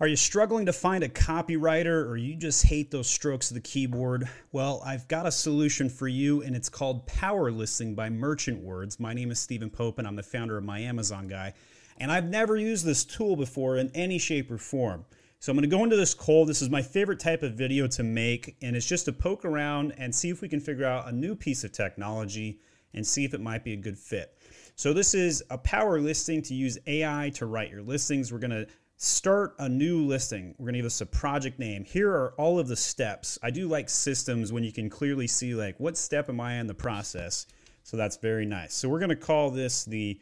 Are you struggling to find a copywriter or you just hate those strokes of the keyboard? Well, I've got a solution for you and it's called Power Listing by Merchant Words. My name is Stephen Pope and I'm the founder of My Amazon Guy. And I've never used this tool before in any shape or form. So I'm going to go into this cold. This is my favorite type of video to make and it's just to poke around and see if we can figure out a new piece of technology and see if it might be a good fit. So this is a power listing to use AI to write your listings. We're going to start a new listing. We're going to give us a project name. Here are all of the steps. I do like systems when you can clearly see like what step am I in the process. So that's very nice. So we're going to call this the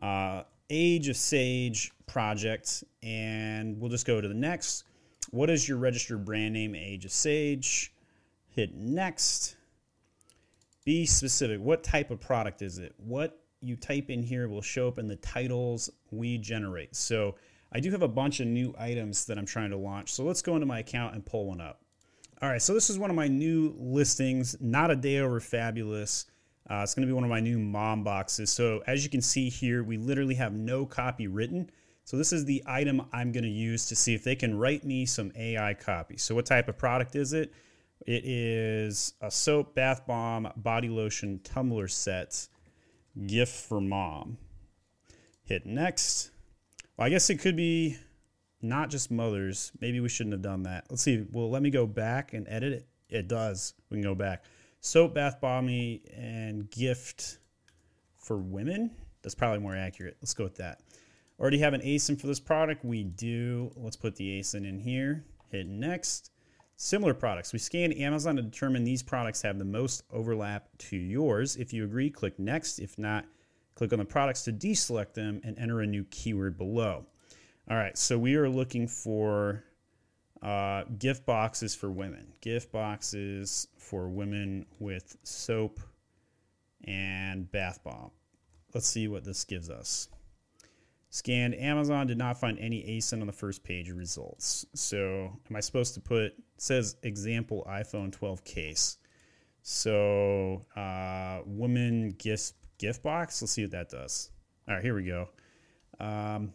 uh, Age of Sage project and we'll just go to the next. What is your registered brand name? Age of Sage. Hit next. Be specific. What type of product is it? What you type in here will show up in the titles we generate. So I do have a bunch of new items that I'm trying to launch. So let's go into my account and pull one up. All right, so this is one of my new listings, not a day over fabulous. Uh, it's going to be one of my new mom boxes. So as you can see here, we literally have no copy written. So this is the item I'm going to use to see if they can write me some AI copy. So what type of product is it? It is a soap, bath bomb, body lotion, tumbler set, gift for mom. Hit next. Well, I guess it could be not just mothers. Maybe we shouldn't have done that. Let's see. Well, let me go back and edit it. It does. We can go back. Soap, bath bomby, and gift for women. That's probably more accurate. Let's go with that. Already have an ASIN for this product. We do. Let's put the ASIN in here. Hit next. Similar products. We scan Amazon to determine these products have the most overlap to yours. If you agree, click next. If not, Click on the products to deselect them and enter a new keyword below. All right, so we are looking for uh, gift boxes for women. Gift boxes for women with soap and bath bomb. Let's see what this gives us. Scanned Amazon did not find any ASIN on the first page results. So, am I supposed to put says example iPhone 12 case? So, uh, woman gift gift box. Let's see what that does. All right, here we go. Um,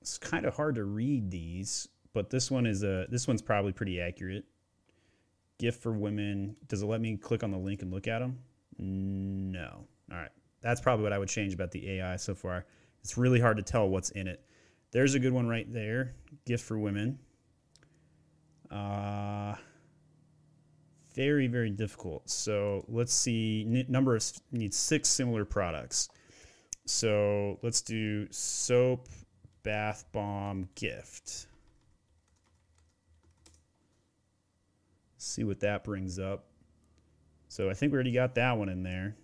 it's kind of hard to read these, but this one is a this one's probably pretty accurate. Gift for women. Does it let me click on the link and look at them? No. All right. That's probably what I would change about the AI so far. It's really hard to tell what's in it. There's a good one right there. Gift for women. Very, very difficult. So let's see, number of, needs six similar products. So let's do soap, bath bomb, gift. See what that brings up. So I think we already got that one in there.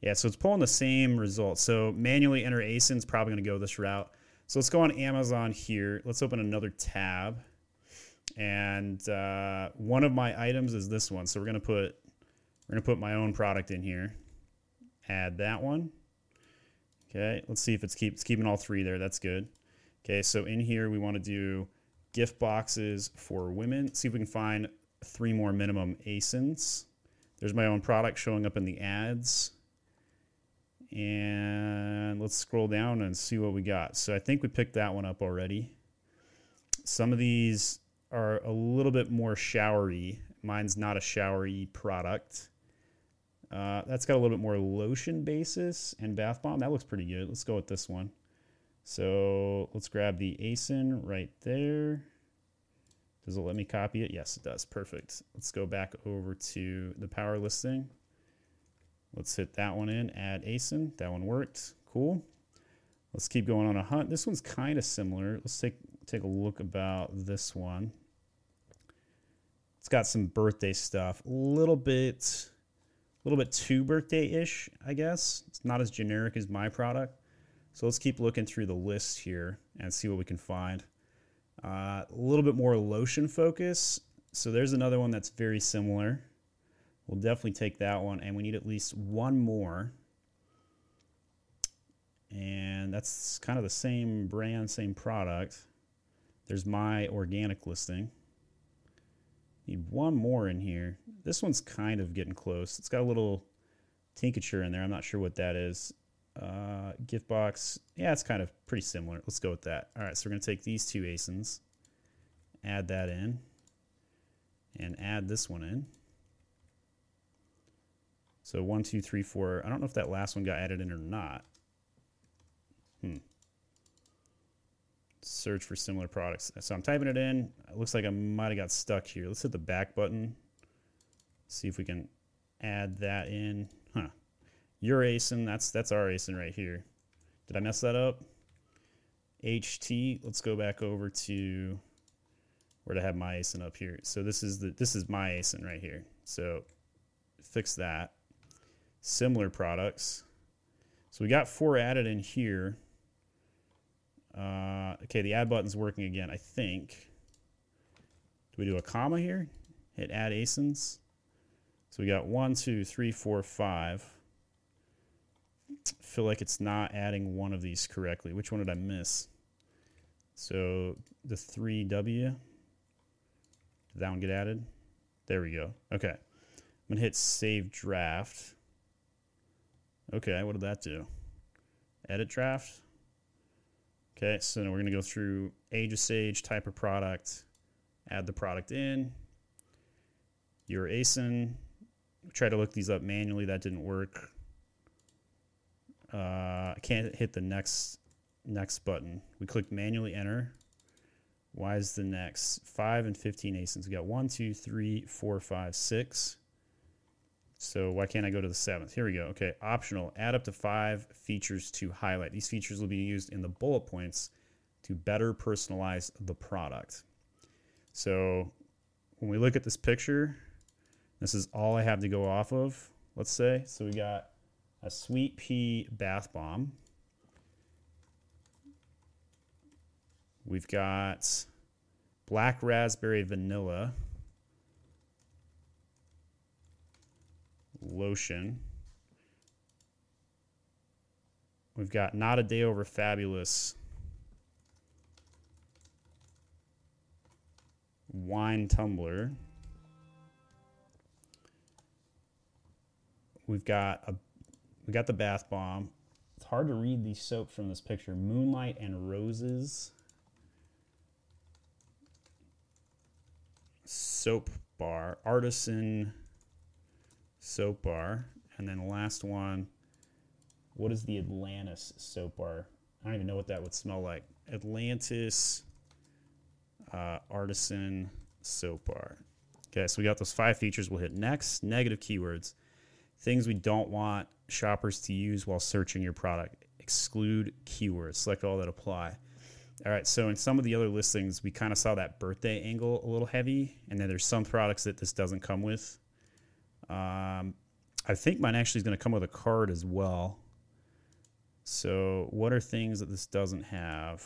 Yeah, so it's pulling the same results. So manually enter ASIN is probably going to go this route. So let's go on Amazon here. Let's open another tab and uh, one of my items is this one. So we're gonna put we're gonna put my own product in here. Add that one. Okay, let's see if it's keep it's keeping all three there. That's good. Okay, so in here we want to do gift boxes for women. See if we can find three more minimum ASINs. There's my own product showing up in the ads. And let's scroll down and see what we got. So I think we picked that one up already. Some of these are a little bit more showery. Mine's not a showery product. Uh, that's got a little bit more lotion basis and bath bomb. That looks pretty good. Let's go with this one. So let's grab the ASIN right there. Does it let me copy it? Yes, it does. Perfect. Let's go back over to the power listing. Let's hit that one in, add ASIN. That one worked. Cool. Let's keep going on a hunt. This one's kind of similar. Let's take take a look about this one. It's got some birthday stuff. A little bit, a little bit too birthday-ish, I guess. It's not as generic as my product. So let's keep looking through the list here and see what we can find. Uh, a little bit more lotion focus. So there's another one that's very similar. We'll definitely take that one, and we need at least one more. And that's kind of the same brand, same product. There's my organic listing. Need one more in here. This one's kind of getting close. It's got a little tincture in there. I'm not sure what that is. Uh, gift box, yeah, it's kind of pretty similar. Let's go with that. All right, so we're going to take these two ASINs, add that in, and add this one in. So one, two, three, four. I don't know if that last one got added in or not. Hmm. Search for similar products. So I'm typing it in. It looks like I might have got stuck here. Let's hit the back button. See if we can add that in. Huh. Your ASIN, that's that's our ASIN right here. Did I mess that up? HT, let's go back over to where to have my ASIN up here. So this is the this is my ASIN right here. So fix that. Similar products. So we got four added in here. Uh, okay, the add button's working again, I think. Do we do a comma here? Hit add ASINs. So we got one, two, three, four, five. feel like it's not adding one of these correctly. Which one did I miss? So the 3W. Did that one get added? There we go. Okay. I'm going to hit save draft. Okay, what did that do? Edit draft. Okay, so now we're going to go through age of sage, type of product, add the product in, your ASIN, try to look these up manually. That didn't work. Uh, I can't hit the next next button. We clicked manually enter. Why is the next? 5 and 15 ASINs. We got one, two, three, four, five, six. So why can't I go to the seventh? Here we go. Okay, optional. Add up to five features to highlight. These features will be used in the bullet points to better personalize the product. So when we look at this picture, this is all I have to go off of, let's say. So we got a sweet pea bath bomb. We've got black raspberry vanilla lotion. We've got not a day over fabulous wine tumbler. We've got a we got the bath bomb. It's hard to read these soaps from this picture. Moonlight and roses. Soap bar, artisan soap bar, and then the last one. What is the Atlantis soap bar? I don't even know what that would smell like. Atlantis uh, artisan soap bar. Okay, so we got those five features. We'll hit next. Negative keywords things we don't want shoppers to use while searching your product. Exclude keywords. Select all that apply. All right, so in some of the other listings, we kind of saw that birthday angle a little heavy, and then there's some products that this doesn't come with. Um, I think mine actually is going to come with a card as well. So, what are things that this doesn't have?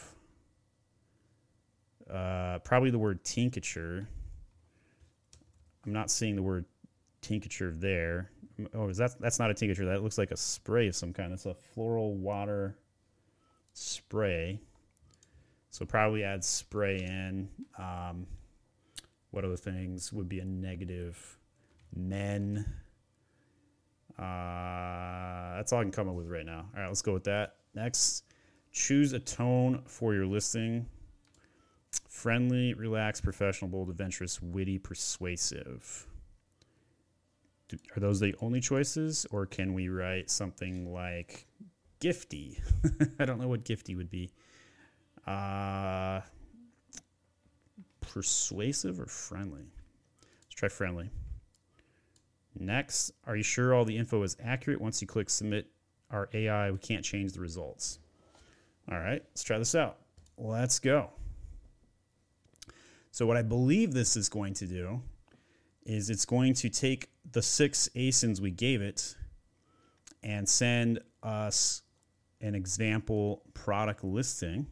Uh, probably the word tincture. I'm not seeing the word tincture there. Oh, is that that's not a tincture? That looks like a spray of some kind. It's a floral water spray. So probably add spray in. Um, what other things would be a negative? Men. Uh, that's all I can come up with right now. All right, let's go with that. Next, choose a tone for your listing. Friendly, relaxed, professional, bold, adventurous, witty, persuasive are those the only choices, or can we write something like gifty? I don't know what gifty would be. Uh, persuasive or friendly? Let's try friendly. Next, are you sure all the info is accurate? Once you click submit our AI, we can't change the results. All right, let's try this out. Let's go. So, what I believe this is going to do is it's going to take the six ASINs we gave it and send us an example product listing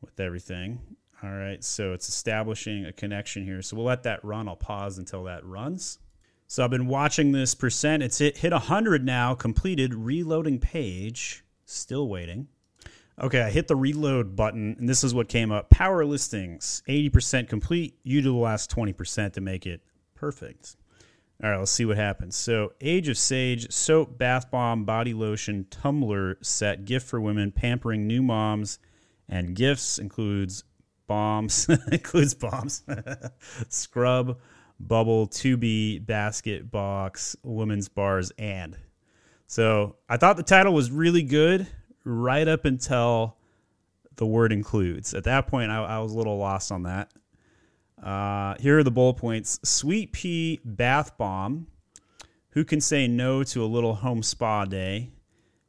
with everything. All right, so it's establishing a connection here. So we'll let that run. I'll pause until that runs. So I've been watching this percent. It's hit, hit 100 now, completed, reloading page, still waiting. Okay, I hit the reload button, and this is what came up. Power listings, 80% complete. You do the last 20% to make it perfect. All right, let's see what happens. So, Age of Sage, soap, bath bomb, body lotion, tumbler set, gift for women, pampering new moms, and gifts includes bombs, includes bombs, scrub, bubble, 2B, basket, box, women's bars, and. So, I thought the title was really good right up until the word includes. At that point, I, I was a little lost on that. Uh, here are the bullet points Sweet Pea Bath Bomb. Who can say no to a little home spa day?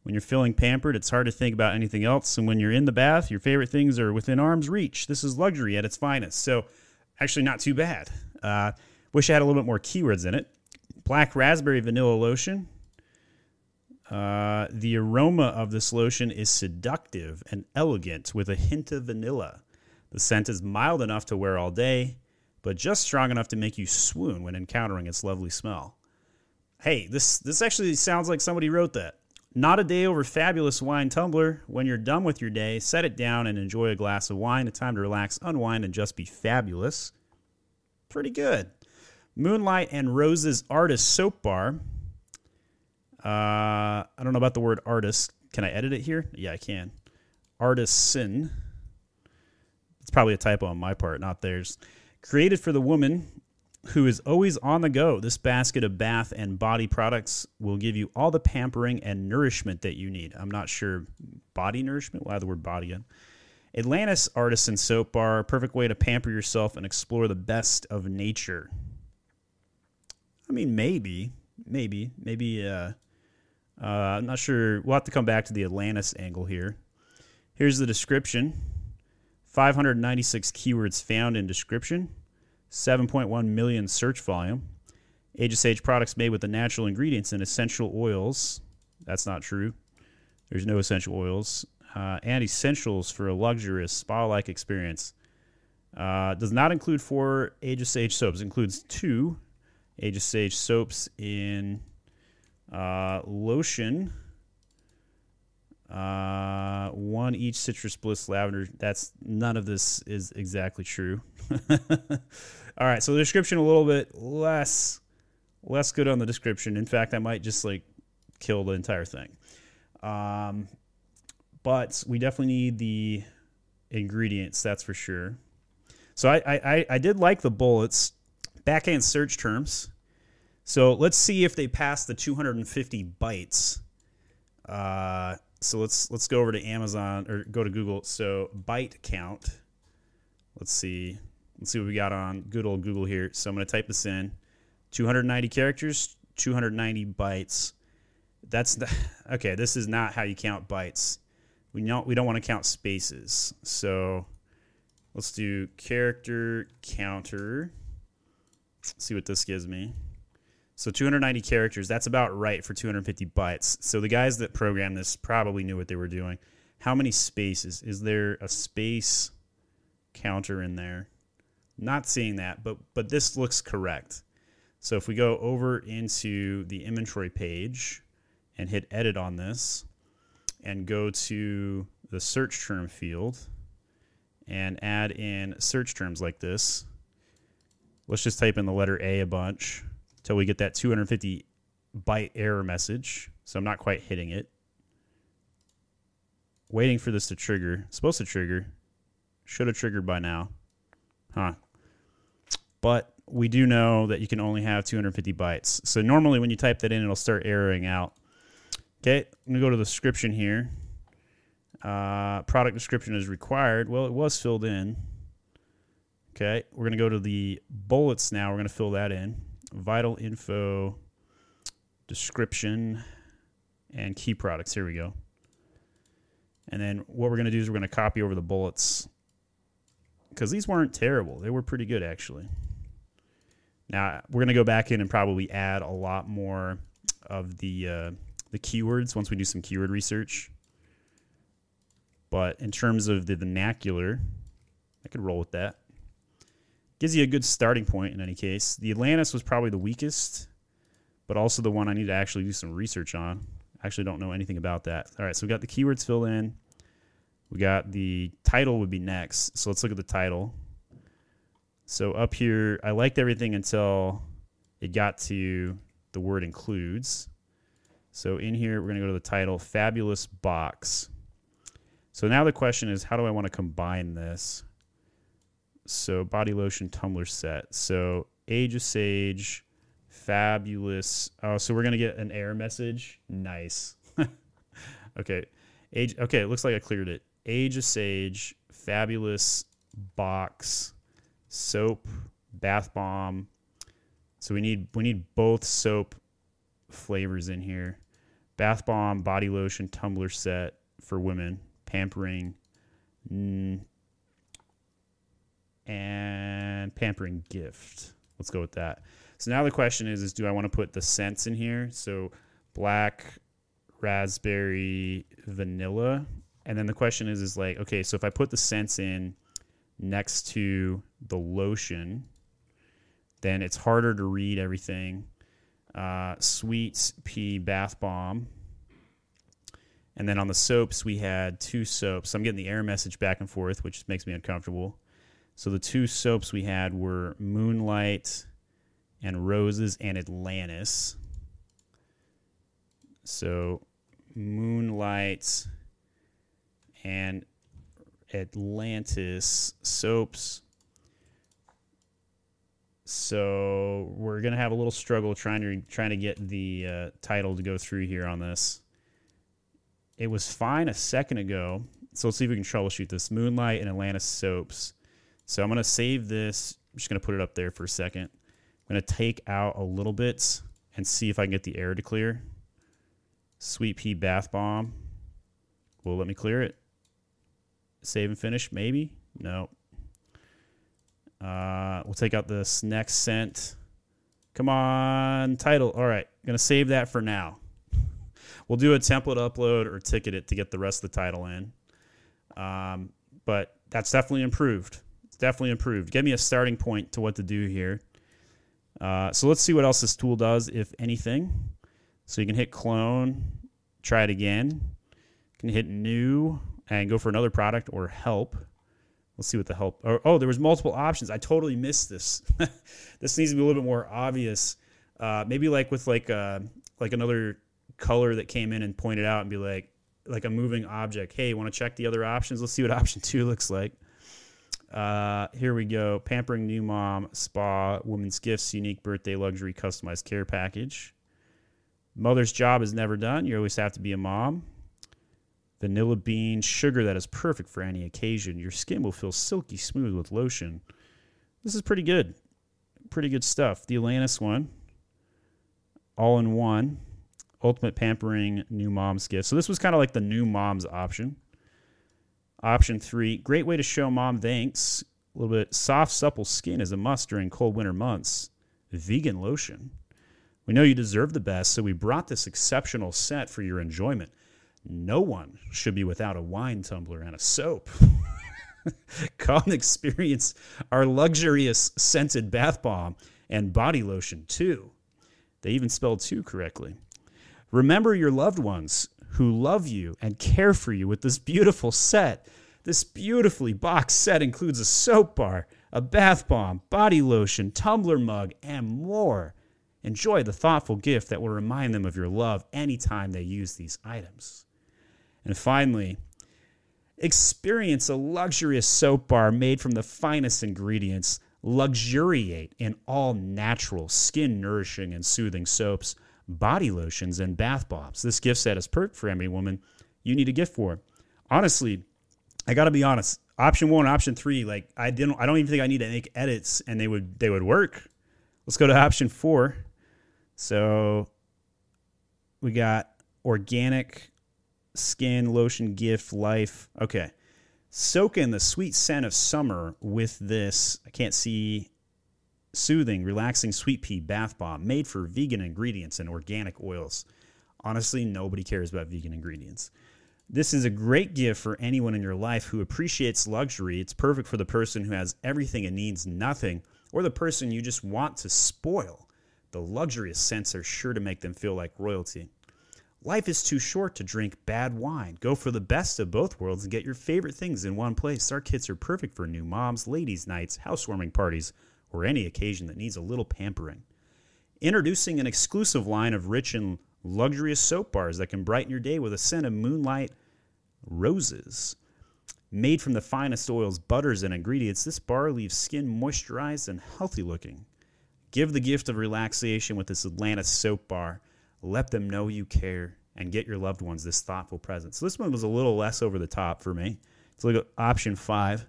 When you're feeling pampered, it's hard to think about anything else. And when you're in the bath, your favorite things are within arm's reach. This is luxury at its finest. So, actually, not too bad. Uh, wish I had a little bit more keywords in it. Black raspberry vanilla lotion. Uh, the aroma of this lotion is seductive and elegant with a hint of vanilla. The scent is mild enough to wear all day, but just strong enough to make you swoon when encountering its lovely smell. Hey, this, this actually sounds like somebody wrote that. Not a day over fabulous wine tumbler. When you're done with your day, set it down and enjoy a glass of wine. A time to relax, unwind, and just be fabulous. Pretty good. Moonlight and Roses Artist Soap Bar. Uh, I don't know about the word artist. Can I edit it here? Yeah, I can. Artisan. It's probably a typo on my part, not theirs. Created for the woman who is always on the go, this basket of bath and body products will give you all the pampering and nourishment that you need. I'm not sure body nourishment. We'll add the word body in. Atlantis Artisan Soap Bar, perfect way to pamper yourself and explore the best of nature. I mean, maybe, maybe, maybe uh, uh, I'm not sure. We'll have to come back to the Atlantis angle here. Here's the description 596 keywords found in description, 7.1 million search volume. Age of Sage products made with the natural ingredients and essential oils. That's not true. There's no essential oils. Uh, and essentials for a luxurious spa like experience. Uh, does not include four Age of Sage soaps. includes two Age of Sage soaps in uh, lotion. Uh, one each citrus bliss lavender. That's none of this is exactly true. All right, so the description a little bit less less good on the description. In fact, I might just like kill the entire thing. Um, but we definitely need the ingredients. That's for sure. So I I, I did like the bullets. Backend search terms. So let's see if they pass the 250 bytes. Uh, so let's let's go over to Amazon or go to Google. So byte count. Let's see. Let's see what we got on good old Google here. So I'm going to type this in. 290 characters, 290 bytes. That's the, okay. This is not how you count bytes. We don't we don't want to count spaces. So let's do character counter. Let's see what this gives me. So 290 characters, that's about right for 250 bytes. So the guys that programmed this probably knew what they were doing. How many spaces? Is there a space counter in there? Not seeing that, but but this looks correct. So if we go over into the inventory page and hit edit on this and go to the search term field and add in search terms like this. Let's just type in the letter A a bunch till we get that 250 byte error message. So I'm not quite hitting it. Waiting for this to trigger. supposed to trigger. Should have triggered by now. Huh. But we do know that you can only have 250 bytes. So normally when you type that in, it'll start erroring out. Okay, I'm going to go to the description here. Uh, product description is required. Well, it was filled in. Okay, we're going to go to the bullets now. We're going to fill that in vital info, description, and key products. Here we go. And then what we're going to do is we're going to copy over the bullets because these weren't terrible. They were pretty good, actually. Now, we're going to go back in and probably add a lot more of the, uh, the keywords once we do some keyword research. But in terms of the vernacular, I could roll with that gives you a good starting point in any case. The Atlantis was probably the weakest, but also the one I need to actually do some research on. I actually don't know anything about that. All right, so we got the keywords filled in. We got the title would be next. So let's look at the title. So up here, I liked everything until it got to the word includes. So in here, we're going to go to the title, Fabulous Box. So now the question is, how do I want to combine this? So body lotion tumbler set. So Age of Sage, Fabulous. Oh, so we're to get an error message. Nice. okay. Age. Okay, it looks like I cleared it. Age of Sage, Fabulous Box, Soap, Bath Bomb. So we need we need both soap flavors in here. Bath bomb, body lotion, tumbler set for women, pampering, mm, and pampering gift. Let's go with that. So now the question is: Is do I want to put the scents in here? So black, raspberry, vanilla, and then the question is: Is like okay? So if I put the scents in next to the lotion, then it's harder to read everything uh, Sweet Pea Bath Bomb. And then on the soaps, we had two soaps. I'm getting the error message back and forth, which makes me uncomfortable. So the two soaps we had were Moonlight and Roses and Atlantis. So Moonlight and Atlantis soaps so we're gonna have a little struggle trying to trying to get the uh, title to go through here on this. It was fine a second ago, so let's see if we can troubleshoot this. Moonlight and Atlantis soaps. So I'm gonna save this. I'm just gonna put it up there for a second. I'm gonna take out a little bit and see if I can get the air to clear. Sweet pea bath bomb. Will let me clear it? Save and finish? Maybe. No. Uh, we'll take out this next scent. Come on, title. All right, gonna save that for now. We'll do a template upload or ticket it to get the rest of the title in. Um, but that's definitely improved. It's definitely improved. Give me a starting point to what to do here. Uh, so let's see what else this tool does, if anything. So you can hit clone, try it again. You can hit new and go for another product or help. Let's see what the help. Oh, oh, there was multiple options. I totally missed this. this needs to be a little bit more obvious. Uh, maybe like with like uh, like another color that came in and pointed out and be like like a moving object. Hey, want to check the other options? Let's see what option two looks like. Uh, here we go. Pampering new mom, spa, women's gifts, unique birthday, luxury, customized care package. Mother's job is never done. You always have to be a mom vanilla bean, sugar that is perfect for any occasion. Your skin will feel silky smooth with lotion. This is pretty good. Pretty good stuff. The Atlantis one, all in one. Ultimate Pampering New Mom's Gift. So this was kind of like the new mom's option. Option three, great way to show mom thanks. A little bit soft, supple skin is a must during cold winter months. Vegan lotion. We know you deserve the best, so we brought this exceptional set for your enjoyment no one should be without a wine tumbler and a soap. Come experience our luxurious scented bath bomb and body lotion too. They even spelled two correctly. Remember your loved ones who love you and care for you with this beautiful set. This beautifully boxed set includes a soap bar, a bath bomb, body lotion, tumbler mug, and more. Enjoy the thoughtful gift that will remind them of your love anytime they use these items. And finally, experience a luxurious soap bar made from the finest ingredients. Luxuriate in all natural, skin nourishing, and soothing soaps, body lotions, and bath bombs. This gift set is perfect for any woman you need a gift for. Honestly, I got to be honest. Option one, option three, like I didn't, I don't even think I need to make edits, and they would they would work. Let's go to option four. So we got organic skin, lotion, gift, life. Okay. Soak in the sweet scent of summer with this, I can't see, soothing, relaxing sweet pea bath bomb made for vegan ingredients and organic oils. Honestly, nobody cares about vegan ingredients. This is a great gift for anyone in your life who appreciates luxury. It's perfect for the person who has everything and needs nothing, or the person you just want to spoil. The luxurious scents are sure to make them feel like royalty. Life is too short to drink bad wine. Go for the best of both worlds and get your favorite things in one place. Our kits are perfect for new moms, ladies' nights, housewarming parties, or any occasion that needs a little pampering. Introducing an exclusive line of rich and luxurious soap bars that can brighten your day with a scent of moonlight roses. Made from the finest oils, butters, and ingredients, this bar leaves skin moisturized and healthy looking. Give the gift of relaxation with this Atlanta soap bar. Let them know you care and get your loved ones this thoughtful present. So this one was a little less over the top for me. So look at option five.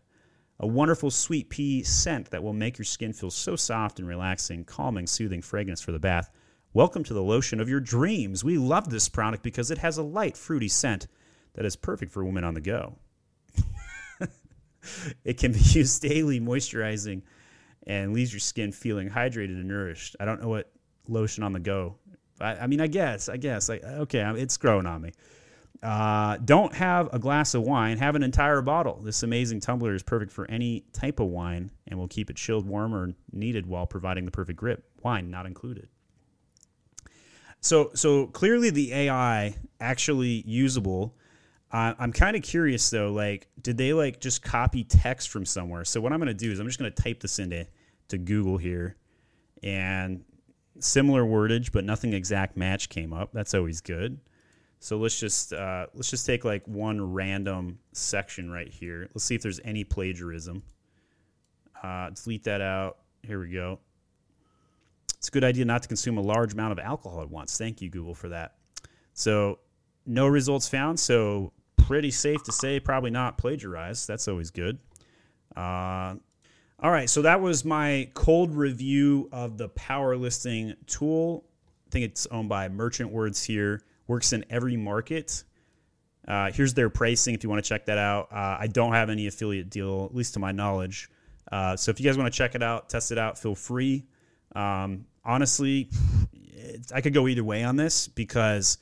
A wonderful sweet pea scent that will make your skin feel so soft and relaxing, calming, soothing fragrance for the bath. Welcome to the lotion of your dreams. We love this product because it has a light, fruity scent that is perfect for women on the go. it can be used daily, moisturizing, and leaves your skin feeling hydrated and nourished. I don't know what lotion on the go. I, I mean, I guess, I guess. I, okay, it's growing on me. Uh, don't have a glass of wine, have an entire bottle. This amazing tumbler is perfect for any type of wine and will keep it chilled, warm, or needed while providing the perfect grip. Wine not included. So, so clearly the AI actually usable. Uh, I'm kind of curious though, like, did they like just copy text from somewhere? So what I'm going to do is I'm just going to type this into to Google here, and similar wordage, but nothing exact match came up. That's always good. So let's just uh, let's just take like one random section right here. Let's see if there's any plagiarism. Uh, delete that out. Here we go. It's a good idea not to consume a large amount of alcohol at once. Thank you, Google, for that. So no results found. So pretty safe to say probably not plagiarized. That's always good. Uh, all right, so that was my cold review of the power listing tool. I think it's owned by Merchant Words here works in every market. Uh, here's their pricing if you want to check that out. Uh, I don't have any affiliate deal, at least to my knowledge. Uh, so if you guys want to check it out, test it out, feel free. Um, honestly, I could go either way on this because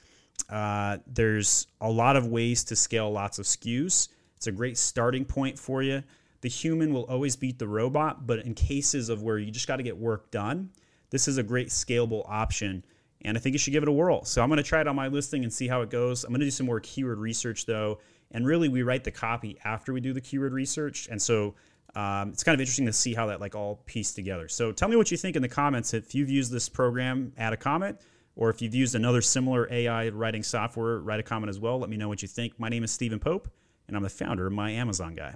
uh, there's a lot of ways to scale lots of SKUs. It's a great starting point for you. The human will always beat the robot, but in cases of where you just got to get work done, this is a great scalable option and I think you should give it a whirl. So I'm going to try it on my listing and see how it goes. I'm going to do some more keyword research though, and really we write the copy after we do the keyword research, and so um, it's kind of interesting to see how that like all pieced together. So tell me what you think in the comments. If you've used this program, add a comment, or if you've used another similar AI writing software, write a comment as well. Let me know what you think. My name is Stephen Pope, and I'm the founder of My Amazon Guy.